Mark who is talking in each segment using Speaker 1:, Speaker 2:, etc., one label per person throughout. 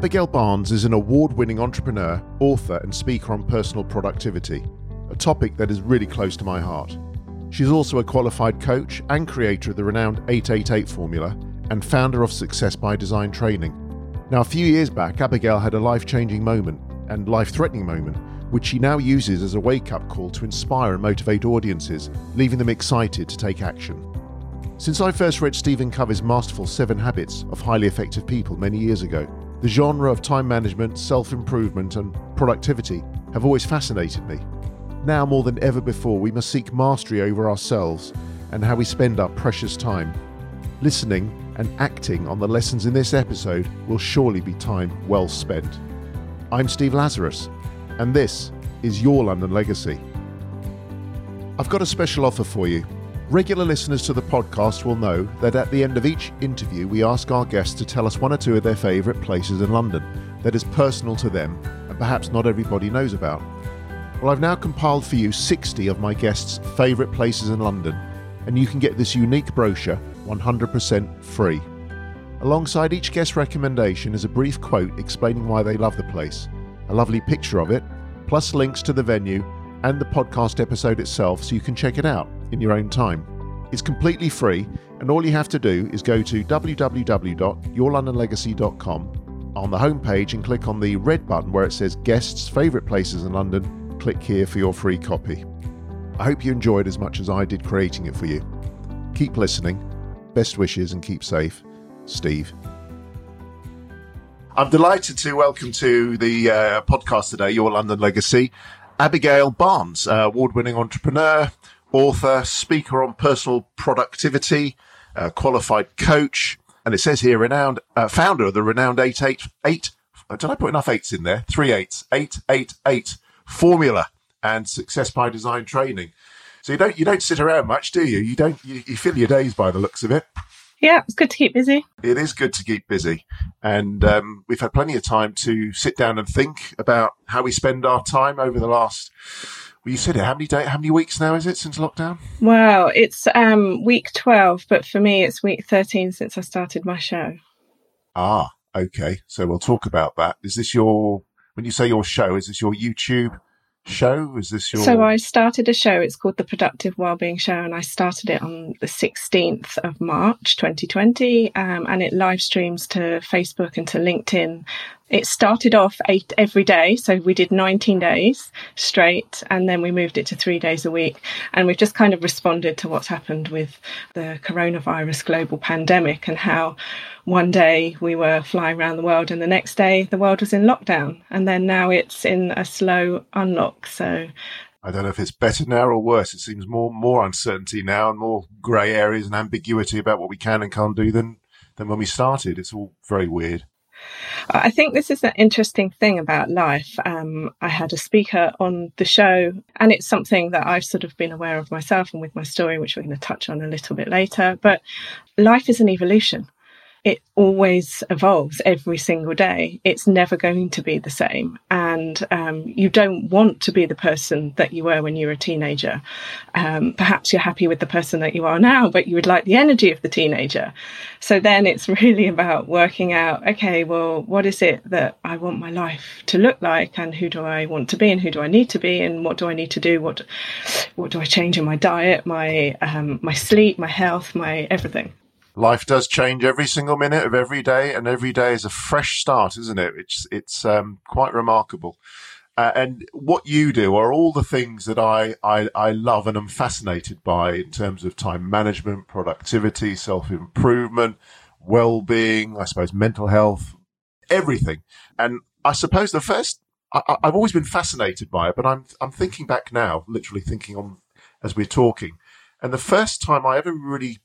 Speaker 1: Abigail Barnes is an award winning entrepreneur, author, and speaker on personal productivity, a topic that is really close to my heart. She's also a qualified coach and creator of the renowned 888 formula and founder of Success by Design training. Now, a few years back, Abigail had a life changing moment and life threatening moment, which she now uses as a wake up call to inspire and motivate audiences, leaving them excited to take action. Since I first read Stephen Covey's masterful Seven Habits of Highly Effective People many years ago, the genre of time management, self improvement, and productivity have always fascinated me. Now more than ever before, we must seek mastery over ourselves and how we spend our precious time. Listening and acting on the lessons in this episode will surely be time well spent. I'm Steve Lazarus, and this is Your London Legacy. I've got a special offer for you. Regular listeners to the podcast will know that at the end of each interview, we ask our guests to tell us one or two of their favourite places in London that is personal to them and perhaps not everybody knows about. Well, I've now compiled for you 60 of my guests' favourite places in London, and you can get this unique brochure 100% free. Alongside each guest recommendation is a brief quote explaining why they love the place, a lovely picture of it, plus links to the venue and the podcast episode itself so you can check it out in your own time. It's completely free, and all you have to do is go to www.yourlondonlegacy.com on the homepage and click on the red button where it says Guests Favourite Places in London. Click here for your free copy. I hope you enjoyed as much as I did creating it for you. Keep listening. Best wishes and keep safe. Steve. I'm delighted to welcome to the uh, podcast today, Your London Legacy, Abigail Barnes, uh, award winning entrepreneur, author, speaker on personal productivity, uh, qualified coach, and it says here, renowned uh, founder of the renowned 888. Uh, did I put enough eights in there? Three eights, 888 formula and success by design training. So you don't you don't sit around much, do you? You don't you, you fill your days by the looks of it.
Speaker 2: Yeah, it's good to keep busy.
Speaker 1: It is good to keep busy, and um, we've had plenty of time to sit down and think about how we spend our time over the last well, you said it. How many day, How many weeks now is it since lockdown?
Speaker 2: Well, it's um, week twelve, but for me, it's week thirteen since I started my show.
Speaker 1: Ah, okay. So we'll talk about that. Is this your when you say your show? Is this your YouTube show? Is this your?
Speaker 2: So I started a show. It's called the Productive Wellbeing Show, and I started it on the sixteenth of March, twenty twenty, um, and it live streams to Facebook and to LinkedIn it started off eight every day. So we did 19 days straight and then we moved it to three days a week. And we've just kind of responded to what's happened with the coronavirus global pandemic and how one day we were flying around the world and the next day the world was in lockdown. And then now it's in a slow unlock. So
Speaker 1: I don't know if it's better now or worse. It seems more more uncertainty now and more grey areas and ambiguity about what we can and can't do than than when we started. It's all very weird.
Speaker 2: I think this is an interesting thing about life. Um, I had a speaker on the show, and it's something that I've sort of been aware of myself and with my story, which we're going to touch on a little bit later. But life is an evolution it always evolves every single day. It's never going to be the same. And um, you don't want to be the person that you were when you were a teenager. Um, perhaps you're happy with the person that you are now, but you would like the energy of the teenager. So then it's really about working out okay, well, what is it that I want my life to look like? And who do I want to be? And who do I need to be? And what do I need to do? What, what do I change in my diet, my, um, my sleep, my health, my everything?
Speaker 1: Life does change every single minute of every day, and every day is a fresh start, isn't it? It's it's um, quite remarkable. Uh, and what you do are all the things that I, I, I love and am fascinated by in terms of time management, productivity, self improvement, well being, I suppose mental health, everything. And I suppose the first I, have always been fascinated by it, but I'm I'm thinking back now, literally thinking on as we're talking, and the first time I ever really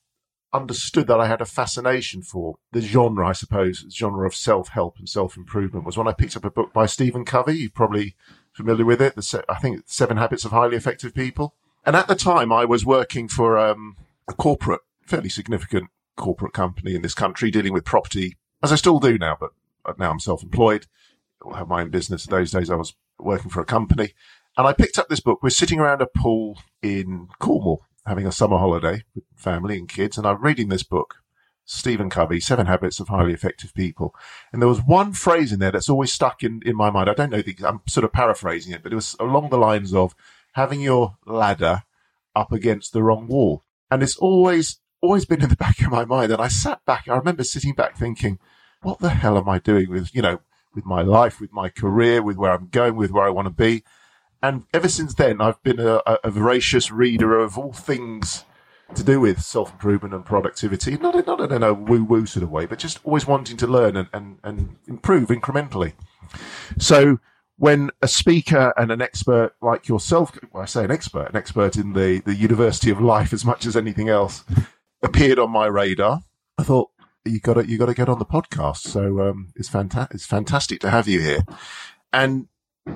Speaker 1: understood that I had a fascination for the genre, I suppose, the genre of self help and self improvement was when I picked up a book by Stephen Covey. You're probably familiar with it. The, I think Seven Habits of Highly Effective People. And at the time, I was working for um, a corporate, fairly significant corporate company in this country dealing with property, as I still do now, but now I'm self employed. I have my own business. Those days I was working for a company. And I picked up this book. We're sitting around a pool in Cornwall having a summer holiday with family and kids, and I'm reading this book, Stephen Covey, Seven Habits of Highly Effective People. And there was one phrase in there that's always stuck in, in my mind. I don't know, the, I'm sort of paraphrasing it, but it was along the lines of having your ladder up against the wrong wall. And it's always, always been in the back of my mind. And I sat back, I remember sitting back thinking, what the hell am I doing with, you know, with my life, with my career, with where I'm going, with where I want to be? And ever since then, I've been a, a voracious reader of all things to do with self improvement and productivity. Not in, not in a woo woo sort of way, but just always wanting to learn and, and, and improve incrementally. So when a speaker and an expert like yourself, well, I say an expert, an expert in the, the university of life as much as anything else, appeared on my radar, I thought you got to you got to get on the podcast. So um, it's fantastic. It's fantastic to have you here, and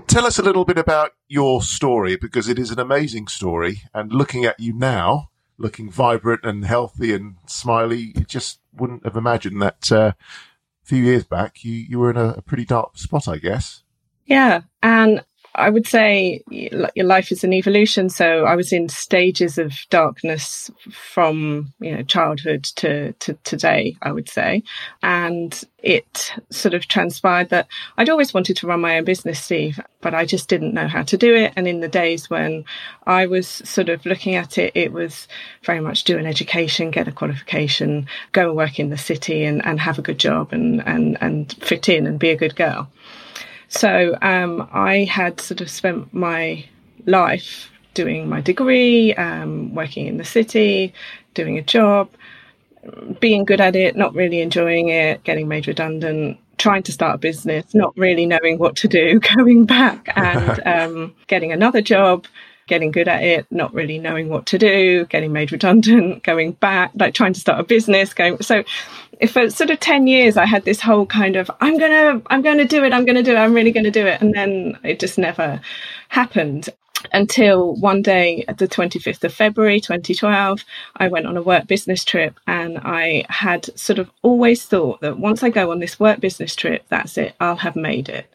Speaker 1: tell us a little bit about your story because it is an amazing story. And looking at you now, looking vibrant and healthy and smiley. You just wouldn't have imagined that uh, a few years back you, you were in a, a pretty dark spot, I guess.
Speaker 2: Yeah. And I would say your life is an evolution. So I was in stages of darkness from you know childhood to, to today. I would say, and it sort of transpired that I'd always wanted to run my own business, Steve, but I just didn't know how to do it. And in the days when I was sort of looking at it, it was very much do an education, get a qualification, go and work in the city, and, and have a good job, and and and fit in and be a good girl. So um, I had sort of spent my life doing my degree, um, working in the city, doing a job, being good at it, not really enjoying it, getting made redundant, trying to start a business, not really knowing what to do, going back and um, getting another job, getting good at it, not really knowing what to do, getting made redundant, going back, like trying to start a business, going. So, for sort of 10 years, I had this whole kind of, I'm to, I'm to do it, I'm to do it, I'm really to do it. And then it just never happened until one day the 25th of February 2012 I went on a work business trip and I had sort of always thought that once I go on this work business trip that's it I'll have made it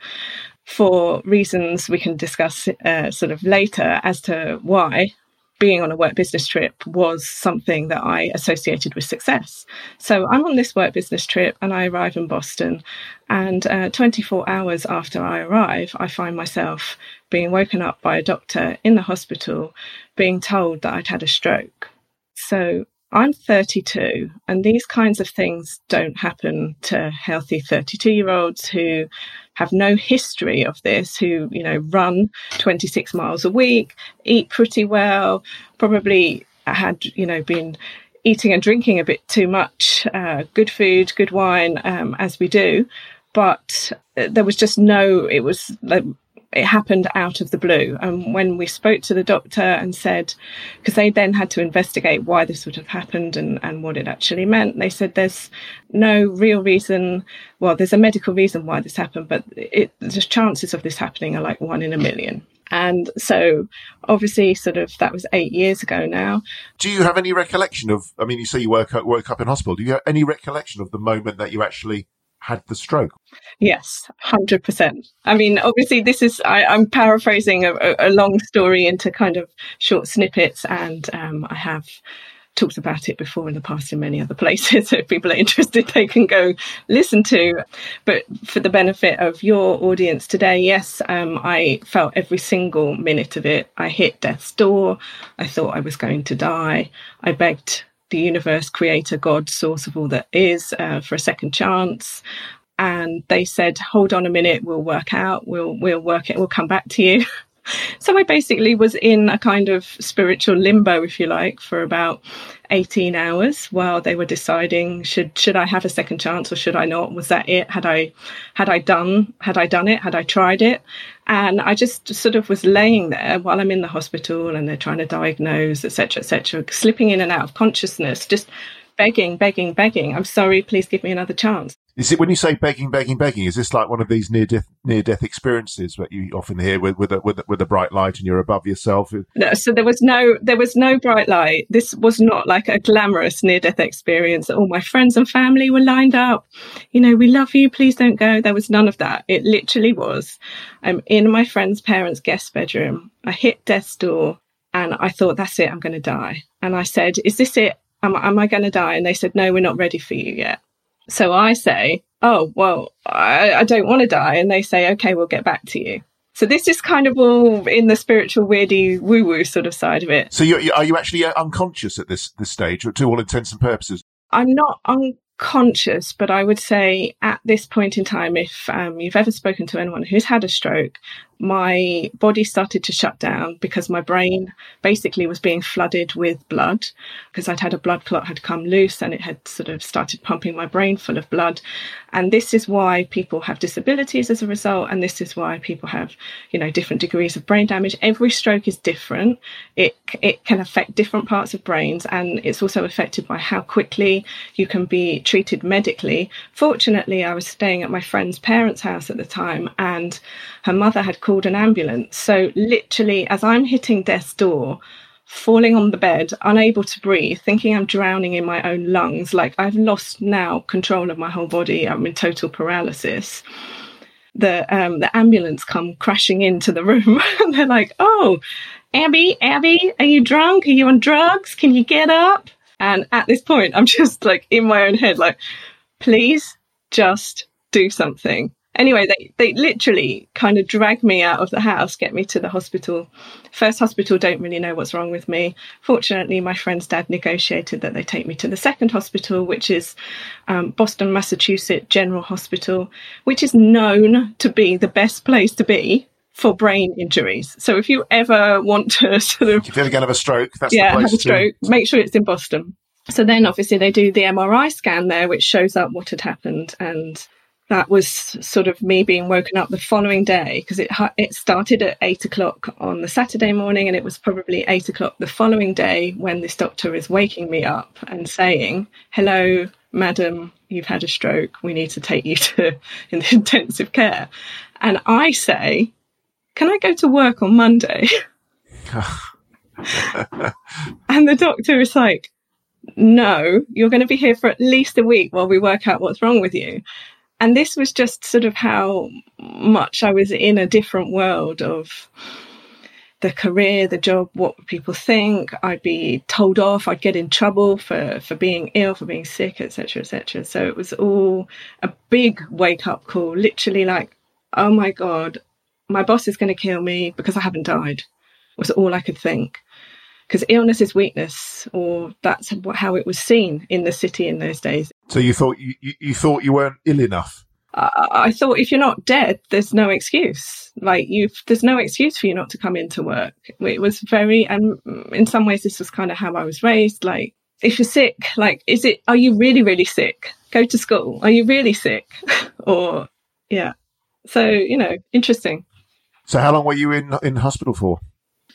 Speaker 2: for reasons we can discuss uh, sort of later as to why being on a work business trip was something that I associated with success. So I'm on this work business trip and I arrive in Boston. And uh, 24 hours after I arrive, I find myself being woken up by a doctor in the hospital being told that I'd had a stroke. So I'm 32, and these kinds of things don't happen to healthy 32 year olds who have no history of this, who, you know, run 26 miles a week, eat pretty well, probably had, you know, been eating and drinking a bit too much uh, good food, good wine, um, as we do. But uh, there was just no, it was like it happened out of the blue. And when we spoke to the doctor and said, because they then had to investigate why this would have happened and, and what it actually meant, they said there's no real reason. Well, there's a medical reason why this happened, but it, the chances of this happening are like one in a million. And so, obviously, sort of that was eight years ago now.
Speaker 1: Do you have any recollection of? I mean, you say you woke up, woke up in hospital. Do you have any recollection of the moment that you actually had the stroke.
Speaker 2: Yes, 100%. I mean, obviously, this is, I, am paraphrasing a, a, long story into kind of short snippets, and um, I have talked about it before in the past in many other places. So if people are interested, they can go listen to. But for the benefit of your audience today, yes, um, I felt every single minute of it. I hit death's door. I thought I was going to die. I begged the universe, creator, God, source of all that is, uh, for a second chance. And they said, "Hold on a minute, we'll work out. We'll we'll work it. We'll come back to you." so I basically was in a kind of spiritual limbo, if you like, for about 18 hours while they were deciding should should I have a second chance or should I not? Was that it? Had I had I done had I done it? Had I tried it? And I just sort of was laying there while I'm in the hospital and they're trying to diagnose, etc., etc., slipping in and out of consciousness, just begging, begging, begging. I'm sorry, please give me another chance.
Speaker 1: Is it when you say begging, begging, begging? Is this like one of these near death near death experiences that you often hear with with a, with, a, with a bright light and you're above yourself?
Speaker 2: No, so there was no there was no bright light. This was not like a glamorous near death experience. All my friends and family were lined up. You know, we love you. Please don't go. There was none of that. It literally was. I'm in my friend's parents' guest bedroom. I hit death's door and I thought, that's it. I'm going to die. And I said, is this it? am, am I going to die? And they said, no, we're not ready for you yet. So I say, oh, well, I, I don't want to die. And they say, okay, we'll get back to you. So this is kind of all in the spiritual, weirdy, woo woo sort of side of it.
Speaker 1: So you are you actually uh, unconscious at this this stage, to all intents and purposes?
Speaker 2: I'm not unconscious, but I would say at this point in time, if um, you've ever spoken to anyone who's had a stroke, my body started to shut down because my brain basically was being flooded with blood because I'd had a blood clot had come loose and it had sort of started pumping my brain full of blood. And this is why people have disabilities as a result. And this is why people have, you know, different degrees of brain damage. Every stroke is different. It, it can affect different parts of brains and it's also affected by how quickly you can be treated medically. Fortunately, I was staying at my friend's parents' house at the time and her mother had called an ambulance. So, literally, as I'm hitting death's door, falling on the bed, unable to breathe, thinking I'm drowning in my own lungs, like I've lost now control of my whole body, I'm in total paralysis. The um, the ambulance come crashing into the room and they're like, "Oh, Abby, Abby, are you drunk? Are you on drugs? Can you get up?" And at this point, I'm just like in my own head, like, "Please, just do something." Anyway, they, they literally kind of drag me out of the house, get me to the hospital. First hospital don't really know what's wrong with me. Fortunately, my friend's dad negotiated that they take me to the second hospital, which is um, Boston, Massachusetts General Hospital, which is known to be the best place to be for brain injuries. So if you ever want to sort of,
Speaker 1: if you ever get have a stroke, that's
Speaker 2: yeah,
Speaker 1: have
Speaker 2: a stroke, to... make sure it's in Boston. So then obviously they do the MRI scan there, which shows up what had happened and that was sort of me being woken up the following day because it it started at eight o'clock on the Saturday morning, and it was probably eight o'clock the following day when this doctor is waking me up and saying, "Hello, madam, you've had a stroke. We need to take you to in intensive care." And I say, "Can I go to work on Monday?" and the doctor is like, no, you're going to be here for at least a week while we work out what's wrong with you and this was just sort of how much I was in a different world of the career, the job, what would people think? I'd be told off. I'd get in trouble for for being ill, for being sick, etc., etc. So it was all a big wake up call. Literally, like, oh my god, my boss is going to kill me because I haven't died. Was all I could think because illness is weakness, or that's how it was seen in the city in those days.
Speaker 1: So you thought you, you thought you weren't ill enough.
Speaker 2: I, I thought if you're not dead, there's no excuse. Like you, there's no excuse for you not to come into work. It was very, and in some ways, this was kind of how I was raised. Like if you're sick, like is it? Are you really, really sick? Go to school. Are you really sick? or yeah. So you know, interesting.
Speaker 1: So how long were you in in hospital for?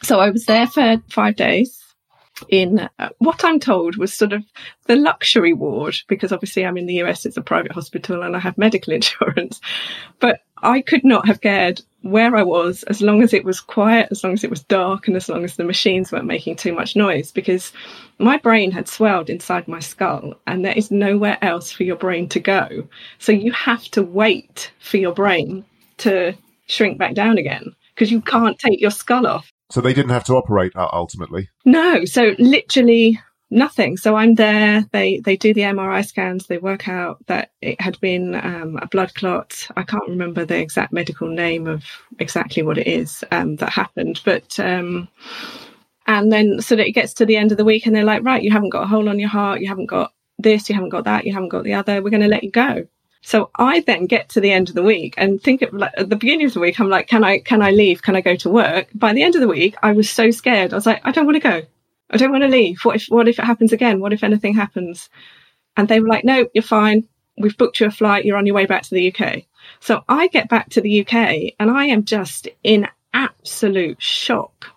Speaker 2: So I was there for five days in uh, what I'm told was sort of the luxury ward, because obviously I'm in the US, it's a private hospital and I have medical insurance. But I could not have cared where I was as long as it was quiet, as long as it was dark, and as long as the machines weren't making too much noise, because my brain had swelled inside my skull and there is nowhere else for your brain to go. So you have to wait for your brain to shrink back down again because you can't take your skull off.
Speaker 1: So they didn't have to operate uh, ultimately.
Speaker 2: No, so literally nothing. So I'm there. They they do the MRI scans. They work out that it had been um, a blood clot. I can't remember the exact medical name of exactly what it is um, that happened, but. Um, and then so that it gets to the end of the week and they're like, right, you haven't got a hole on your heart, you haven't got this, you haven't got that, you haven't got the other. We're going to let you go. So I then get to the end of the week and think of like at the beginning of the week, I'm like, can I, can I leave? Can I go to work? By the end of the week, I was so scared. I was like, I don't want to go. I don't want to leave. What if, what if it happens again? What if anything happens? And they were like, no, you're fine. We've booked you a flight. You're on your way back to the UK. So I get back to the UK and I am just in absolute shock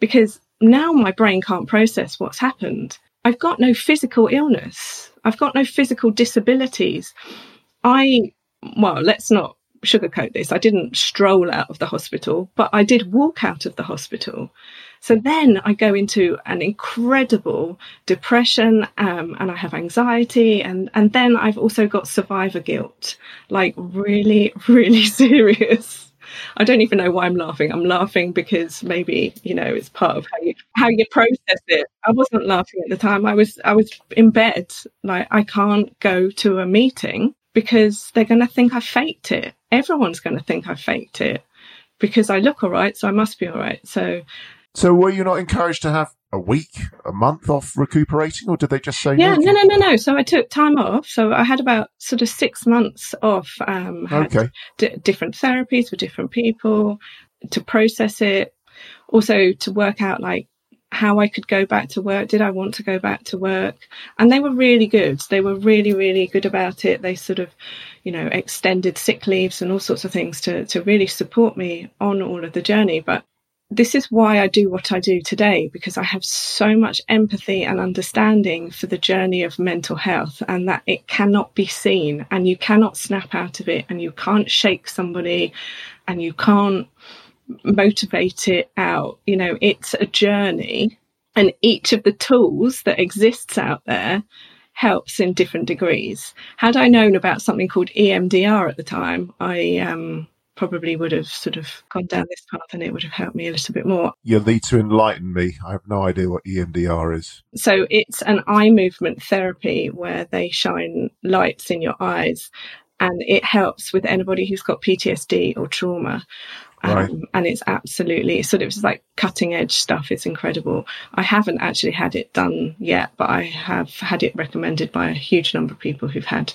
Speaker 2: because now my brain can't process what's happened. I've got no physical illness. I've got no physical disabilities. I, well, let's not sugarcoat this. I didn't stroll out of the hospital, but I did walk out of the hospital. So then I go into an incredible depression, um, and I have anxiety, and and then I've also got survivor guilt, like really, really serious. I don't even know why I'm laughing. I'm laughing because maybe you know it's part of how you how you process it. I wasn't laughing at the time. I was I was in bed. Like I can't go to a meeting because they're going to think I faked it. Everyone's going to think I faked it because I look all right, so I must be all right. So
Speaker 1: so were you not encouraged to have a week, a month off recuperating, or did they just say
Speaker 2: yeah, no? No, no, no, So I took time off. So I had about sort of six months off. Um,
Speaker 1: okay.
Speaker 2: D- different therapies with different people to process it, also to work out like how I could go back to work. Did I want to go back to work? And they were really good. They were really, really good about it. They sort of, you know, extended sick leaves and all sorts of things to to really support me on all of the journey. But this is why I do what I do today because I have so much empathy and understanding for the journey of mental health and that it cannot be seen and you cannot snap out of it and you can't shake somebody and you can't motivate it out. You know, it's a journey and each of the tools that exists out there helps in different degrees. Had I known about something called EMDR at the time, I um probably would have sort of gone down this path and it would have helped me a little bit more.
Speaker 1: You need to enlighten me. I have no idea what EMDR is.
Speaker 2: So it's an eye movement therapy where they shine lights in your eyes and it helps with anybody who's got PTSD or trauma. Um, and it's absolutely sort of like cutting edge stuff. It's incredible. I haven't actually had it done yet, but I have had it recommended by a huge number of people who've had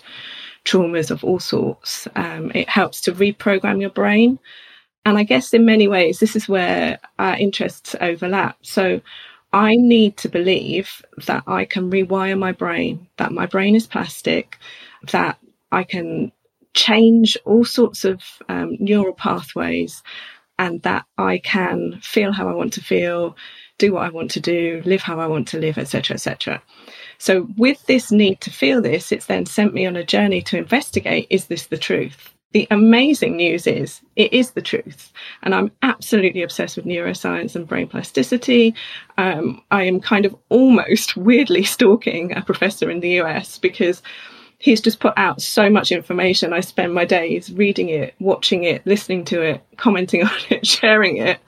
Speaker 2: traumas of all sorts. Um, it helps to reprogram your brain. And I guess in many ways, this is where our interests overlap. So I need to believe that I can rewire my brain, that my brain is plastic, that I can change all sorts of um, neural pathways, and that I can feel how I want to feel, do what I want to do, live how I want to live, etc., etc. So, with this need to feel this, it's then sent me on a journey to investigate is this the truth? The amazing news is it is the truth. And I'm absolutely obsessed with neuroscience and brain plasticity. Um, I am kind of almost weirdly stalking a professor in the US because he's just put out so much information. I spend my days reading it, watching it, listening to it, commenting on it, sharing it.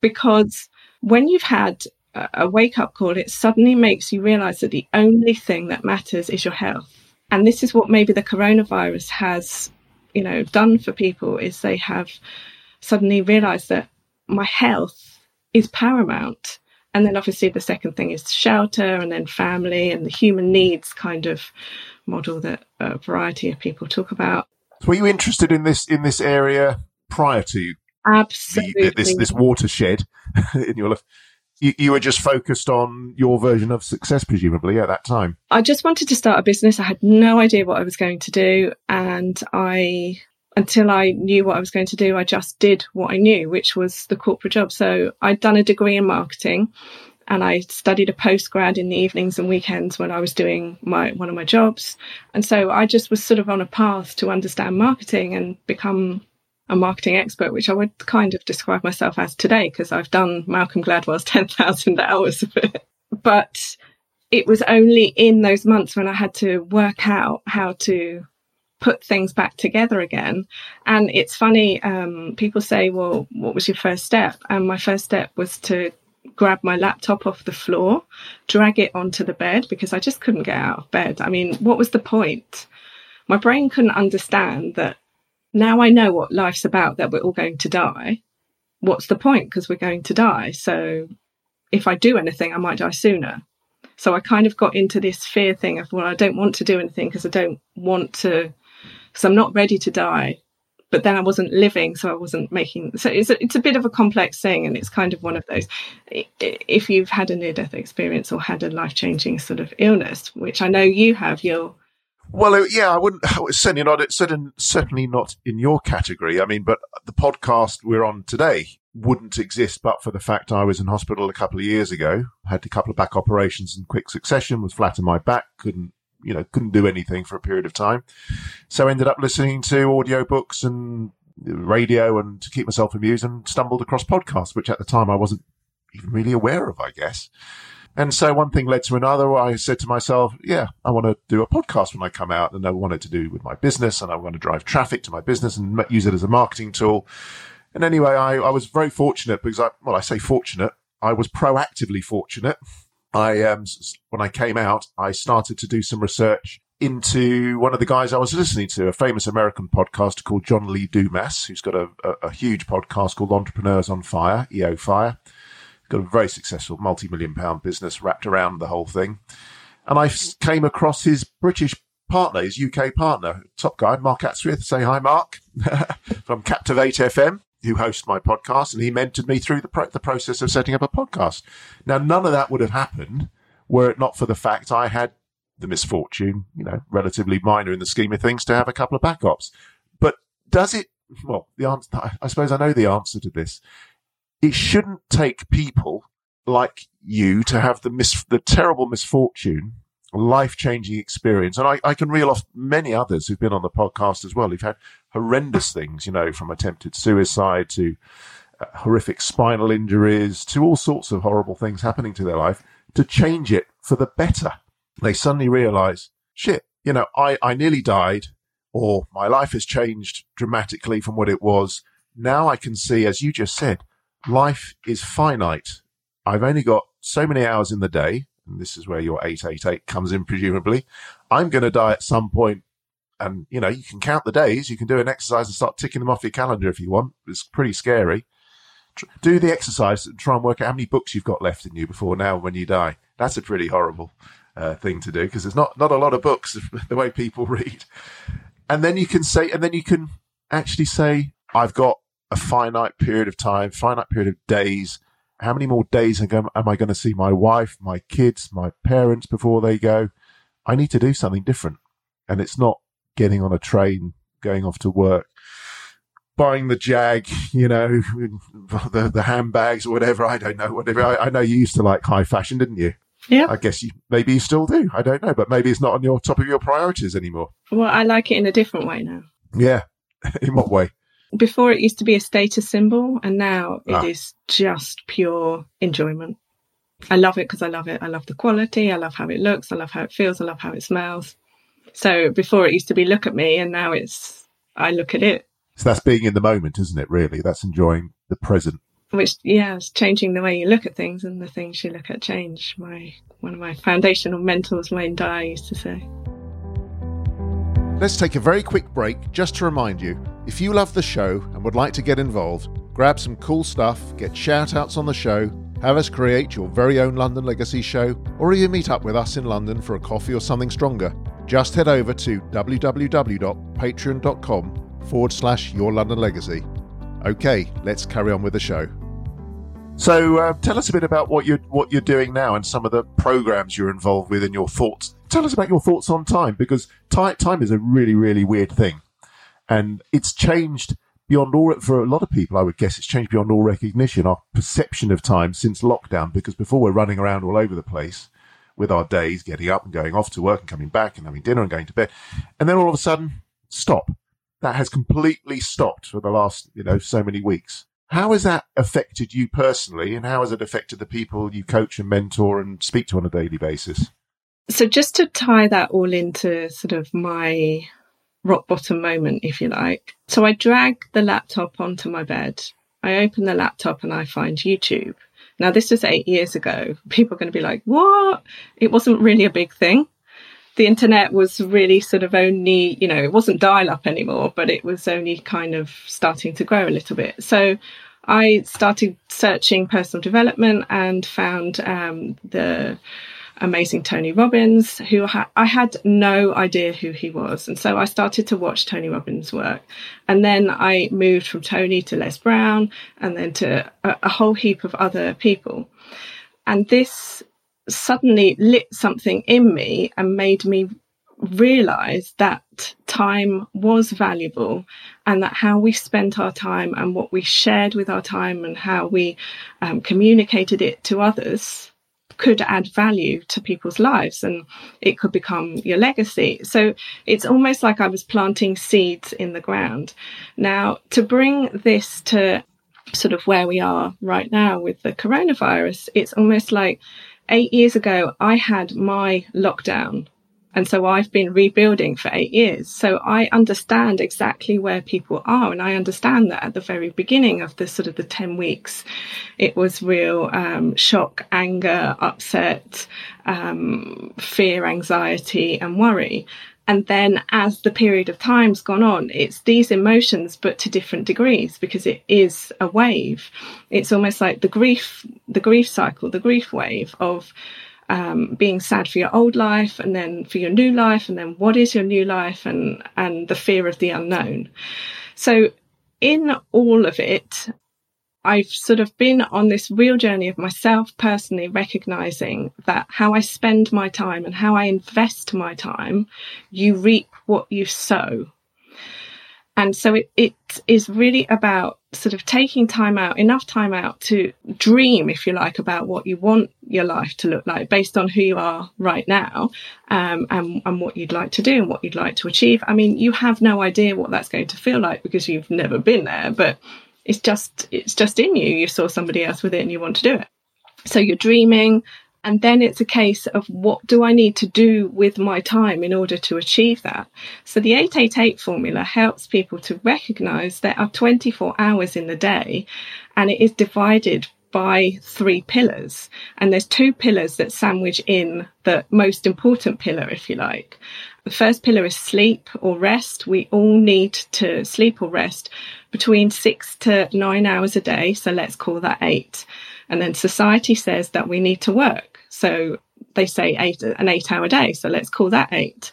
Speaker 2: Because when you've had a wake up call, it suddenly makes you realize that the only thing that matters is your health. And this is what maybe the coronavirus has, you know, done for people is they have suddenly realized that my health is paramount. And then obviously the second thing is shelter and then family and the human needs kind of model that a variety of people talk about.
Speaker 1: So were you interested in this in this area prior to
Speaker 2: Absolutely.
Speaker 1: The, this this watershed in your life? you, you were just focused on your version of success, presumably, at that time.
Speaker 2: I just wanted to start a business. I had no idea what I was going to do. And I, until I knew what I was going to do, I just did what I knew, which was the corporate job. So I'd done a degree in marketing and I studied a postgrad in the evenings and weekends when I was doing my one of my jobs. And so I just was sort of on a path to understand marketing and become a marketing expert, which I would kind of describe myself as today because I've done Malcolm Gladwell's 10,000 hours of it. But it was only in those months when I had to work out how to put things back together again. And it's funny, um, people say, well, what was your first step? And my first step was to grab my laptop off the floor, drag it onto the bed because I just couldn't get out of bed. I mean, what was the point? My brain couldn't understand that now I know what life's about, that we're all going to die. What's the point? Because we're going to die. So if I do anything, I might die sooner. So I kind of got into this fear thing of, well, I don't want to do anything because I don't want to, because I'm not ready to die. But then I wasn't living, so I wasn't making. So it's a, it's a bit of a complex thing, and it's kind of one of those. If you've had a near death experience or had a life changing sort of illness, which I know you have, you'll
Speaker 1: well, uh, yeah, I wouldn't. Certainly not. Certainly not in your category. I mean, but the podcast we're on today wouldn't exist but for the fact I was in hospital a couple of years ago. Had a couple of back operations in quick succession. Was flat on my back. Couldn't, you know, couldn't do anything for a period of time. So ended up listening to audiobooks and radio and to keep myself amused and stumbled across podcasts, which at the time I wasn't even really aware of, I guess. And so one thing led to another. I said to myself, yeah, I want to do a podcast when I come out and I want it to do with my business and I want to drive traffic to my business and use it as a marketing tool. And anyway, I, I was very fortunate because I, well, I say fortunate. I was proactively fortunate. I, um, when I came out, I started to do some research into one of the guys I was listening to, a famous American podcaster called John Lee Dumas, who's got a, a, a huge podcast called Entrepreneurs on Fire, EO Fire. Got a very successful multi-million pound business wrapped around the whole thing. And I came across his British partner, his UK partner, top guy, Mark Asquith. Say hi, Mark, from Captivate FM, who hosts my podcast. And he mentored me through the, pro- the process of setting up a podcast. Now, none of that would have happened were it not for the fact I had the misfortune, you know, relatively minor in the scheme of things, to have a couple of backups. But does it? Well, the answer, I suppose I know the answer to this. It shouldn't take people like you to have the mis- the terrible misfortune, life changing experience. And I, I can reel off many others who've been on the podcast as well, who've had horrendous things, you know, from attempted suicide to uh, horrific spinal injuries to all sorts of horrible things happening to their life to change it for the better they suddenly realize, shit, you know, I, I nearly died or my life has changed dramatically from what it was. Now I can see, as you just said, life is finite. I've only got so many hours in the day. And this is where your 888 comes in, presumably. I'm going to die at some point and you know you can count the days you can do an exercise and start ticking them off your calendar if you want it's pretty scary do the exercise and try and work out how many books you've got left in you before now when you die that's a pretty horrible uh, thing to do because there's not not a lot of books the way people read. And then you can say, and then you can actually say, I've got a finite period of time, finite period of days. How many more days am I going to see my wife, my kids, my parents before they go? I need to do something different. And it's not getting on a train, going off to work, buying the Jag, you know, the, the handbags or whatever. I don't know, whatever. I, I know you used to like high fashion, didn't you?
Speaker 2: Yeah.
Speaker 1: I guess you maybe you still do. I don't know, but maybe it's not on your top of your priorities anymore.
Speaker 2: Well, I like it in a different way now.
Speaker 1: Yeah. in what way?
Speaker 2: Before it used to be a status symbol, and now it ah. is just pure enjoyment. I love it because I love it. I love the quality. I love how it looks. I love how it feels. I love how it smells. So before it used to be look at me, and now it's I look at it.
Speaker 1: So that's being in the moment, isn't it? Really, that's enjoying the present
Speaker 2: which yeah is changing the way you look at things and the things you look at change my one of my foundational mentors wayne dyer used to say
Speaker 1: let's take a very quick break just to remind you if you love the show and would like to get involved grab some cool stuff get shout outs on the show have us create your very own london legacy show or even meet up with us in london for a coffee or something stronger just head over to www.patreon.com forward slash your london legacy Okay, let's carry on with the show. So, uh, tell us a bit about what you're what you're doing now and some of the programs you're involved with and your thoughts. Tell us about your thoughts on time because time time is a really really weird thing, and it's changed beyond all for a lot of people. I would guess it's changed beyond all recognition. Our perception of time since lockdown, because before we're running around all over the place with our days, getting up and going off to work and coming back and having dinner and going to bed, and then all of a sudden stop that has completely stopped for the last, you know, so many weeks. How has that affected you personally, and how has it affected the people you coach and mentor and speak to on a daily basis?
Speaker 2: So, just to tie that all into sort of my rock bottom moment, if you like. So, I drag the laptop onto my bed. I open the laptop and I find YouTube. Now, this was eight years ago. People are going to be like, what? It wasn't really a big thing the internet was really sort of only, you know, it wasn't dial up anymore, but it was only kind of starting to grow a little bit. So I started searching personal development and found um, the amazing Tony Robbins, who ha- I had no idea who he was. And so I started to watch Tony Robbins' work. And then I moved from Tony to Les Brown and then to a, a whole heap of other people. And this suddenly lit something in me and made me realize that time was valuable and that how we spent our time and what we shared with our time and how we um, communicated it to others could add value to people's lives and it could become your legacy. So it's almost like I was planting seeds in the ground. Now, to bring this to sort of where we are right now with the coronavirus, it's almost like eight years ago, I had my lockdown And so I've been rebuilding for eight years. So I understand exactly where people are. And I understand that at the very beginning of the sort of the 10 weeks, it was real um, shock, anger, upset, um, fear, anxiety, and worry. And then as the period of time's gone on, it's these emotions, but to different degrees because it is a wave. It's almost like the grief, the grief cycle, the grief wave of um, being sad for your old life and then for your new life and then what is your new life and and the fear of the unknown so in all of it I've sort of been on this real journey of myself personally recognizing that how I spend my time and how I invest my time, you reap what you sow. And so it, it is really about sort of taking time out, enough time out to dream, if you like, about what you want your life to look like based on who you are right now um, and, and what you'd like to do and what you'd like to achieve. I mean, you have no idea what that's going to feel like because you've never been there, but it's just, it's just in you. You saw somebody else with it and you want to do it. So you're dreaming, and then it's a case of what do I need to do with my time in order to achieve that? So the 888 formula helps people to recognize there are 24 hours in the day and it is divided by three pillars. And there's two pillars that sandwich in the most important pillar, if you like. The first pillar is sleep or rest. We all need to sleep or rest between six to nine hours a day. So let's call that eight. And then society says that we need to work. So they say eight, an eight hour day. So let's call that eight.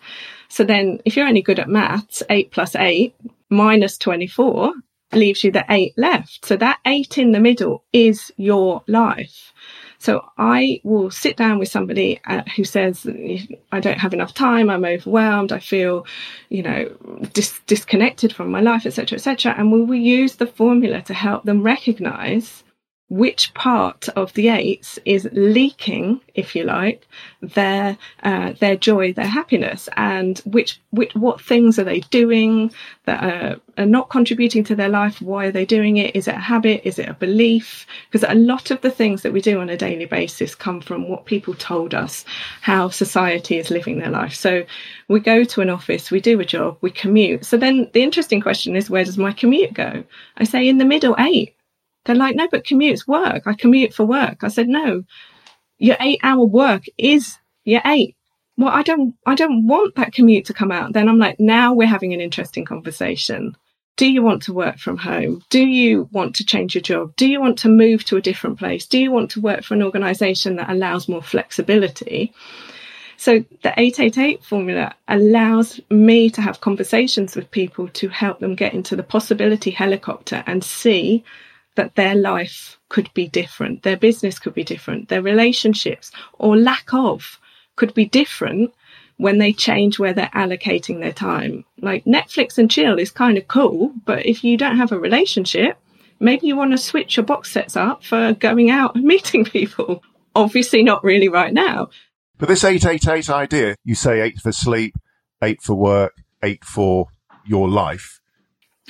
Speaker 2: So then if you're only good at maths, eight plus eight minus 24 leaves you the eight left. So that eight in the middle is your life. So I will sit down with somebody uh, who says, I don't have enough time, I'm overwhelmed, I feel, you know, dis- disconnected from my life, etc., etc. And we will use the formula to help them recognize which part of the eights is leaking, if you like, their uh, their joy, their happiness, and which, which what things are they doing that are, are, not contributing to their life? Why are they doing it? Is it a habit? Is it a belief? Because a lot of the things that we do on a daily basis come from what people told us, how society is living their life. So we go to an office, we do a job, we commute. So then the interesting question is, where does my commute go? I say in the middle eight they're like, no, but commute's work. I commute for work. I said, no, your eight hour work is your eight. Well, I don't, I don't want that commute to come out. Then I'm like, now we're having an interesting conversation. Do you want to work from home? Do you want to change your job? Do you want to move to a different place? Do you want to work for an organization that allows more flexibility? So the 888 formula allows me to have conversations with people to help them get into the possibility helicopter and see that their life could be different, their business could be different, their relationships or lack of could be different when they change where they're allocating their time. Like Netflix and chill is kind of cool, but if you don't have a relationship, maybe you want to switch your box sets up for going out and meeting people. Obviously, not really right now.
Speaker 1: But this 888 idea, you say eight for sleep, eight for work, eight for your life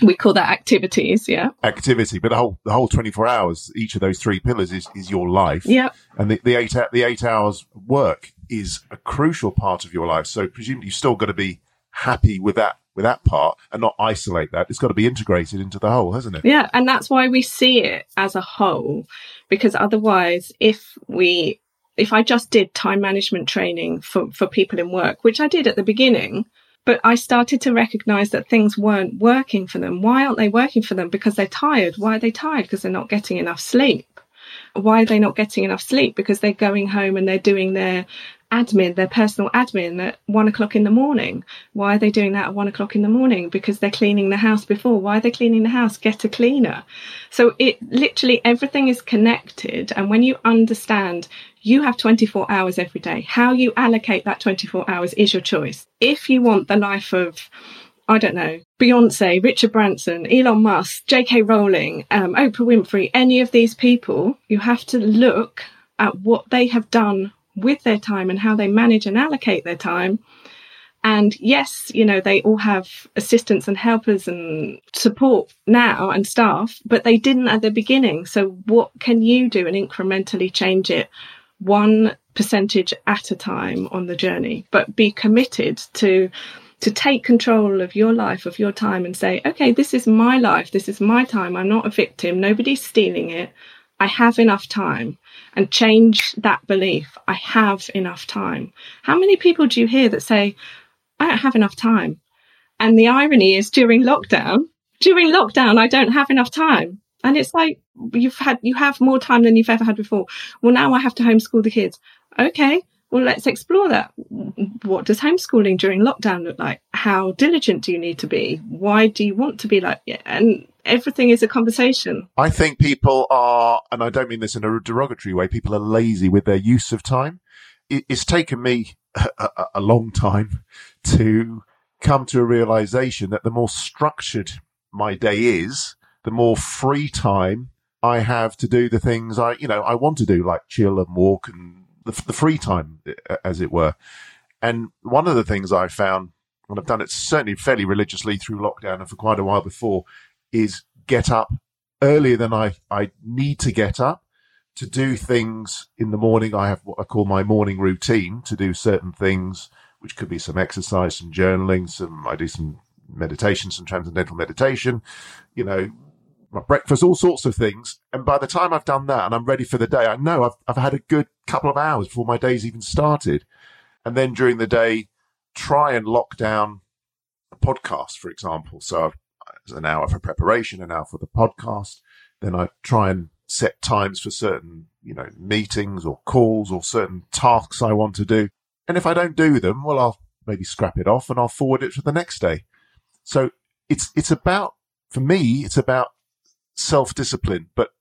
Speaker 2: we call that activities yeah.
Speaker 1: Activity but the whole the whole 24 hours each of those three pillars is is your life.
Speaker 2: Yeah.
Speaker 1: And the, the eight the eight hours work is a crucial part of your life. So presumably you've still got to be happy with that with that part and not isolate that. It's got to be integrated into the whole hasn't it?
Speaker 2: Yeah and that's why we see it as a whole because otherwise if we if i just did time management training for for people in work which i did at the beginning but I started to recognize that things weren't working for them. Why aren't they working for them? Because they're tired. Why are they tired? Because they're not getting enough sleep. Why are they not getting enough sleep? Because they're going home and they're doing their admin, their personal admin at one o'clock in the morning. Why are they doing that at one o'clock in the morning? Because they're cleaning the house before. Why are they cleaning the house? Get a cleaner. So it literally everything is connected. And when you understand you have 24 hours every day, how you allocate that 24 hours is your choice. If you want the life of I don't know, Beyonce, Richard Branson, Elon Musk, J.K. Rowling, um, Oprah Winfrey, any of these people, you have to look at what they have done with their time and how they manage and allocate their time. And yes, you know, they all have assistants and helpers and support now and staff, but they didn't at the beginning. So what can you do and incrementally change it one percentage at a time on the journey, but be committed to to take control of your life, of your time, and say, okay, this is my life, this is my time. I'm not a victim. Nobody's stealing it. I have enough time. And change that belief. I have enough time. How many people do you hear that say, I don't have enough time? And the irony is during lockdown, during lockdown, I don't have enough time. And it's like, you've had, you have more time than you've ever had before. Well, now I have to homeschool the kids. Okay. Well, let's explore that. What does homeschooling during lockdown look like? How diligent do you need to be? Why do you want to be like, and everything is a conversation.
Speaker 1: I think people are, and I don't mean this in a derogatory way, people are lazy with their use of time. It's taken me a, a, long time to come to a realization that the more structured my day is, the more free time I have to do the things I, you know, I want to do, like chill and walk and the, the free time, as it were. And one of the things I found, and I've done it certainly fairly religiously through lockdown and for quite a while before, is get up earlier than I, I need to get up to do things in the morning. I have what I call my morning routine to do certain things, which could be some exercise, some journaling, some, I do some meditation, some transcendental meditation, you know, my breakfast, all sorts of things. And by the time I've done that and I'm ready for the day, I know I've, I've had a good couple of hours before my day's even started. And then during the day, try and lock down a podcast, for example. So an hour for preparation, an hour for the podcast. Then I try and set times for certain, you know, meetings or calls or certain tasks I want to do. And if I don't do them, well, I'll maybe scrap it off and I'll forward it to the next day. So it's, it's about, for me, it's about self discipline. But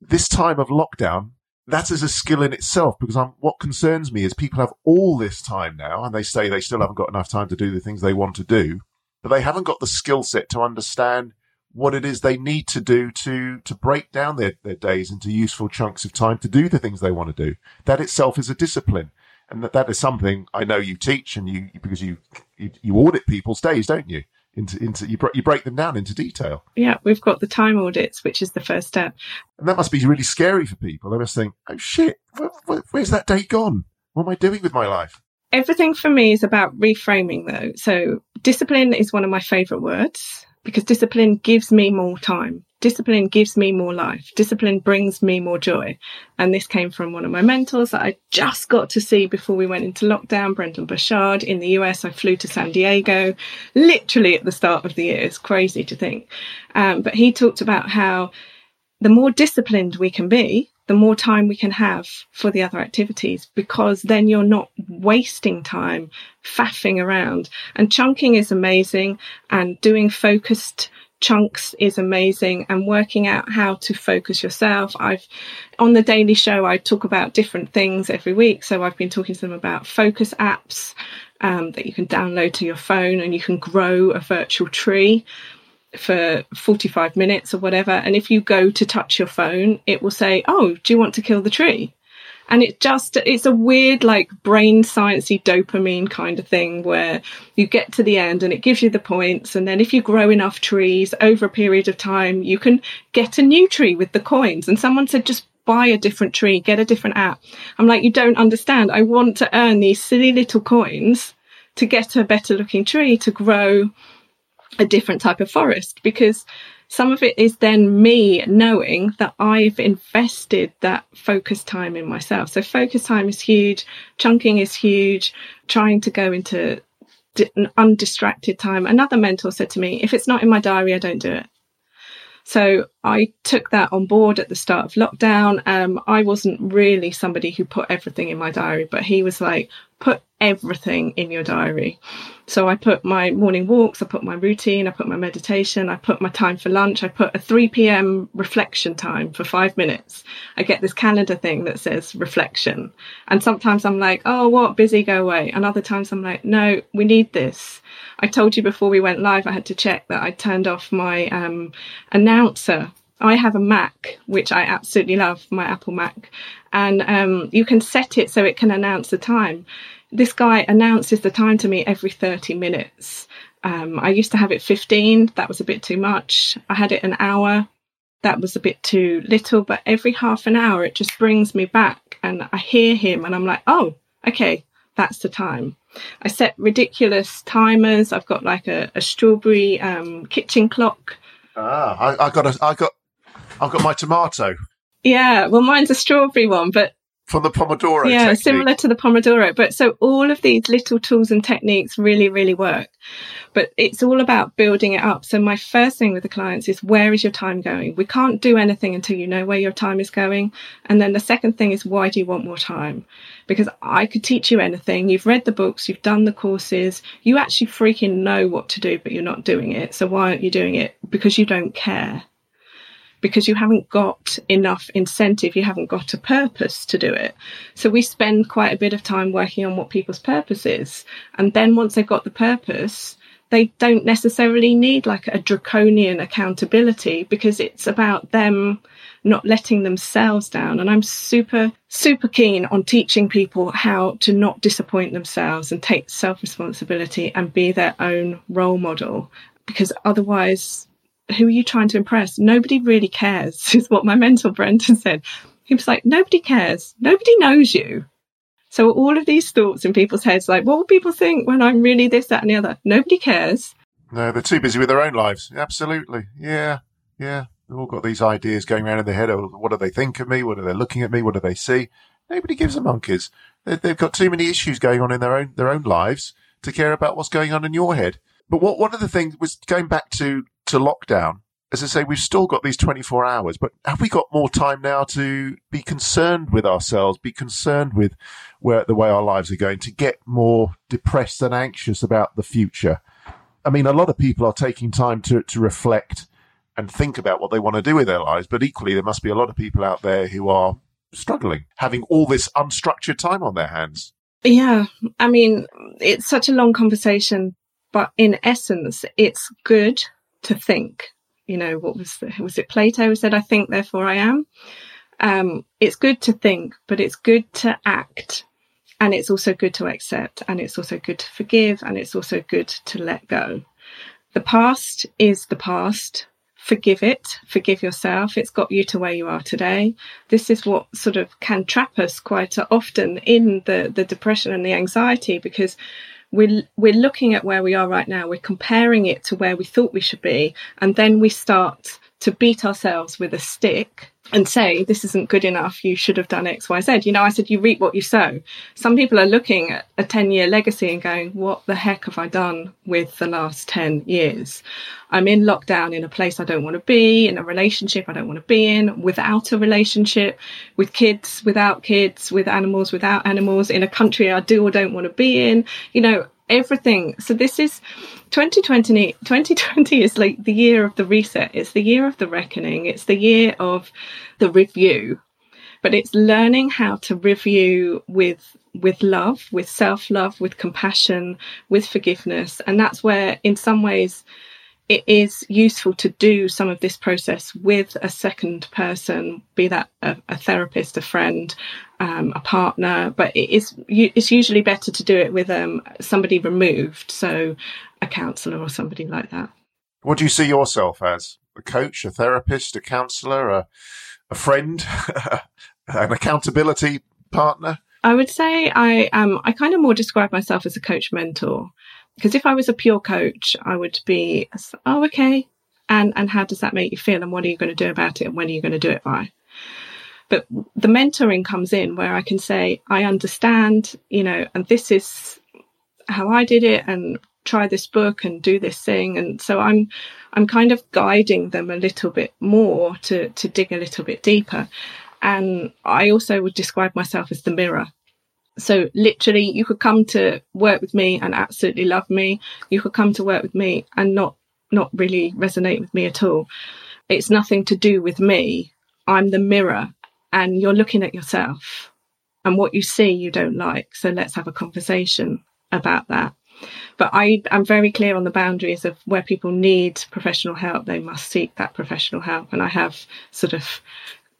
Speaker 1: this time of lockdown, that is a skill in itself because I'm, what concerns me is people have all this time now and they say they still haven't got enough time to do the things they want to do, but they haven't got the skill set to understand what it is they need to do to, to break down their, their days into useful chunks of time to do the things they want to do. That itself is a discipline. And that, that is something I know you teach and you, because you, you, you audit people's days, don't you? into into you, you break them down into detail.
Speaker 2: Yeah, we've got the time audits, which is the first step,
Speaker 1: and that must be really scary for people. They must think, "Oh shit, where, where, where's that day gone? What am I doing with my life?"
Speaker 2: Everything for me is about reframing, though. So discipline is one of my favorite words because discipline gives me more time. Discipline gives me more life. Discipline brings me more joy. And this came from one of my mentors that I just got to see before we went into lockdown, Brendon Burchard in the US. I flew to San Diego literally at the start of the year. It's crazy to think. Um, but he talked about how the more disciplined we can be, the more time we can have for the other activities because then you're not wasting time faffing around. And chunking is amazing and doing focused chunks is amazing and working out how to focus yourself. I've on the daily show I talk about different things every week. So I've been talking to them about focus apps um, that you can download to your phone and you can grow a virtual tree for 45 minutes or whatever. And if you go to touch your phone, it will say, Oh, do you want to kill the tree? And it just, it's a weird, like brain sciencey dopamine kind of thing where you get to the end and it gives you the points. And then if you grow enough trees over a period of time, you can get a new tree with the coins. And someone said, just buy a different tree, get a different app. I'm like, you don't understand. I want to earn these silly little coins to get a better looking tree to grow a different type of forest because some of it is then me knowing that I've invested that focus time in myself. So focus time is huge, chunking is huge, trying to go into undistracted time. Another mentor said to me, if it's not in my diary, I don't do it. So I took that on board at the start of lockdown. Um, I wasn't really somebody who put everything in my diary, but he was like, put everything in your diary. So I put my morning walks, I put my routine, I put my meditation, I put my time for lunch, I put a 3 p.m. reflection time for five minutes. I get this calendar thing that says reflection. And sometimes I'm like, oh, what? Busy, go away. And other times I'm like, no, we need this. I told you before we went live, I had to check that I turned off my um, announcer I have a Mac, which I absolutely love, my Apple Mac, and um, you can set it so it can announce the time this guy announces the time to me every 30 minutes. Um, I used to have it 15, that was a bit too much. I had it an hour. that was a bit too little. But every half an hour, it just brings me back and I hear him and I'm like, oh, okay, that's the time. I set ridiculous timers. I've got like a, a strawberry um, kitchen clock.
Speaker 1: Ah, I, I got a, I got, I've got my tomato.
Speaker 2: Yeah, well, mine's a strawberry one, but
Speaker 1: from the Pomodoro.
Speaker 2: Yeah,
Speaker 1: technique.
Speaker 2: similar to the Pomodoro. But so all of these little tools and techniques really, really work. But it's all about building it up. So my first thing with the clients is where is your time going? We can't do anything until you know where your time is going. And then the second thing is why do you want more time? Because I could teach you anything. You've read the books, you've done the courses, you actually freaking know what to do, but you're not doing it. So why aren't you doing it? Because you don't care because you haven't got enough incentive, you haven't got a purpose to do it. So we spend quite a bit of time working on what people's purpose is. And then once they've got the purpose, they don't necessarily need like a draconian accountability because it's about them not letting themselves down. And I'm super, super keen on teaching people how to not disappoint themselves and take self responsibility and be their own role model because otherwise who are you trying to impress? Nobody really cares, is what my mentor Brendon said. He was like, nobody cares. Nobody knows you. So all of these thoughts in people's heads, like, what will people think when I'm really this, that, and the other? Nobody cares.
Speaker 1: No, they're too busy with their own lives. Absolutely. Yeah. Yeah. They've all got these ideas going around in their head. Oh, what do they think of me? What are they looking at me? What do they see? Nobody gives a monkeys. They've got too many issues going on in their own, their own lives to care about what's going on in your head. But what, one of the things was going back to to lockdown, as I say, we've still got these 24 hours, but have we got more time now to be concerned with ourselves, be concerned with where the way our lives are going, to get more depressed and anxious about the future? I mean, a lot of people are taking time to, to reflect and think about what they want to do with their lives, but equally, there must be a lot of people out there who are struggling, having all this unstructured time on their hands.
Speaker 2: Yeah. I mean, it's such a long conversation, but in essence, it's good to think. You know, what was the, was it Plato who said, "I think, therefore I am." Um, it's good to think, but it's good to act, and it's also good to accept, and it's also good to forgive, and it's also good to let go. The past is the past. Forgive it, forgive yourself. It's got you to where you are today. This is what sort of can trap us quite often in the, the depression and the anxiety because we're we're looking at where we are right now. We're comparing it to where we thought we should be. And then we start to beat ourselves with a stick and say this isn't good enough you should have done xyz you know i said you reap what you sow. Some people are looking at a 10 year legacy and going what the heck have i done with the last 10 years? I'm in lockdown in a place i don't want to be in a relationship i don't want to be in without a relationship with kids without kids with animals without animals in a country i do or don't want to be in. You know everything. So this is 2020. 2020 is like the year of the reset. It's the year of the reckoning. It's the year of the review. But it's learning how to review with with love, with self love, with compassion, with forgiveness, and that's where, in some ways, it is useful to do some of this process with a second person, be that a, a therapist, a friend, um, a partner. But it is it's usually better to do it with um, somebody removed, so a counsellor or somebody like that.
Speaker 1: What do you see yourself as? A coach, a therapist, a counsellor, a, a friend, an accountability partner?
Speaker 2: I would say I um I kind of more describe myself as a coach mentor. Because if I was a pure coach, I would be, oh, okay. And, and how does that make you feel? And what are you going to do about it? And when are you going to do it by? But the mentoring comes in where I can say, I understand, you know, and this is how I did it and try this book and do this thing. And so I'm, I'm kind of guiding them a little bit more to, to dig a little bit deeper. And I also would describe myself as the mirror. So literally you could come to work with me and absolutely love me. You could come to work with me and not not really resonate with me at all. It's nothing to do with me. I'm the mirror and you're looking at yourself and what you see you don't like. So let's have a conversation about that. But I, I'm very clear on the boundaries of where people need professional help, they must seek that professional help. And I have sort of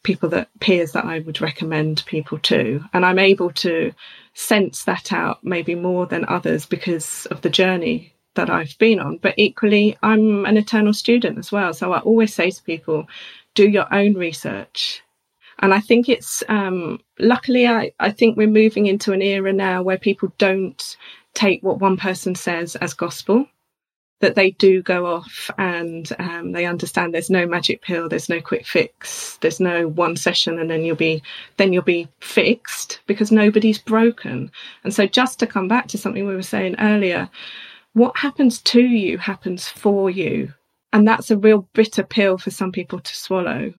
Speaker 2: people that peers that I would recommend people to. And I'm able to sense that out maybe more than others because of the journey that I've been on. But equally, I'm an eternal student as well. So I always say to people, do your own research. And I think it's, um, luckily, I, I think we're moving into an era now where people don't take what one person says as gospel that they do go off and um, they understand there's no magic pill there's no quick fix there's no one session and then you'll be then you'll be fixed because nobody's broken. And so just to come back to something we were saying earlier what happens to you happens for you. And that's a real bitter pill for some people to swallow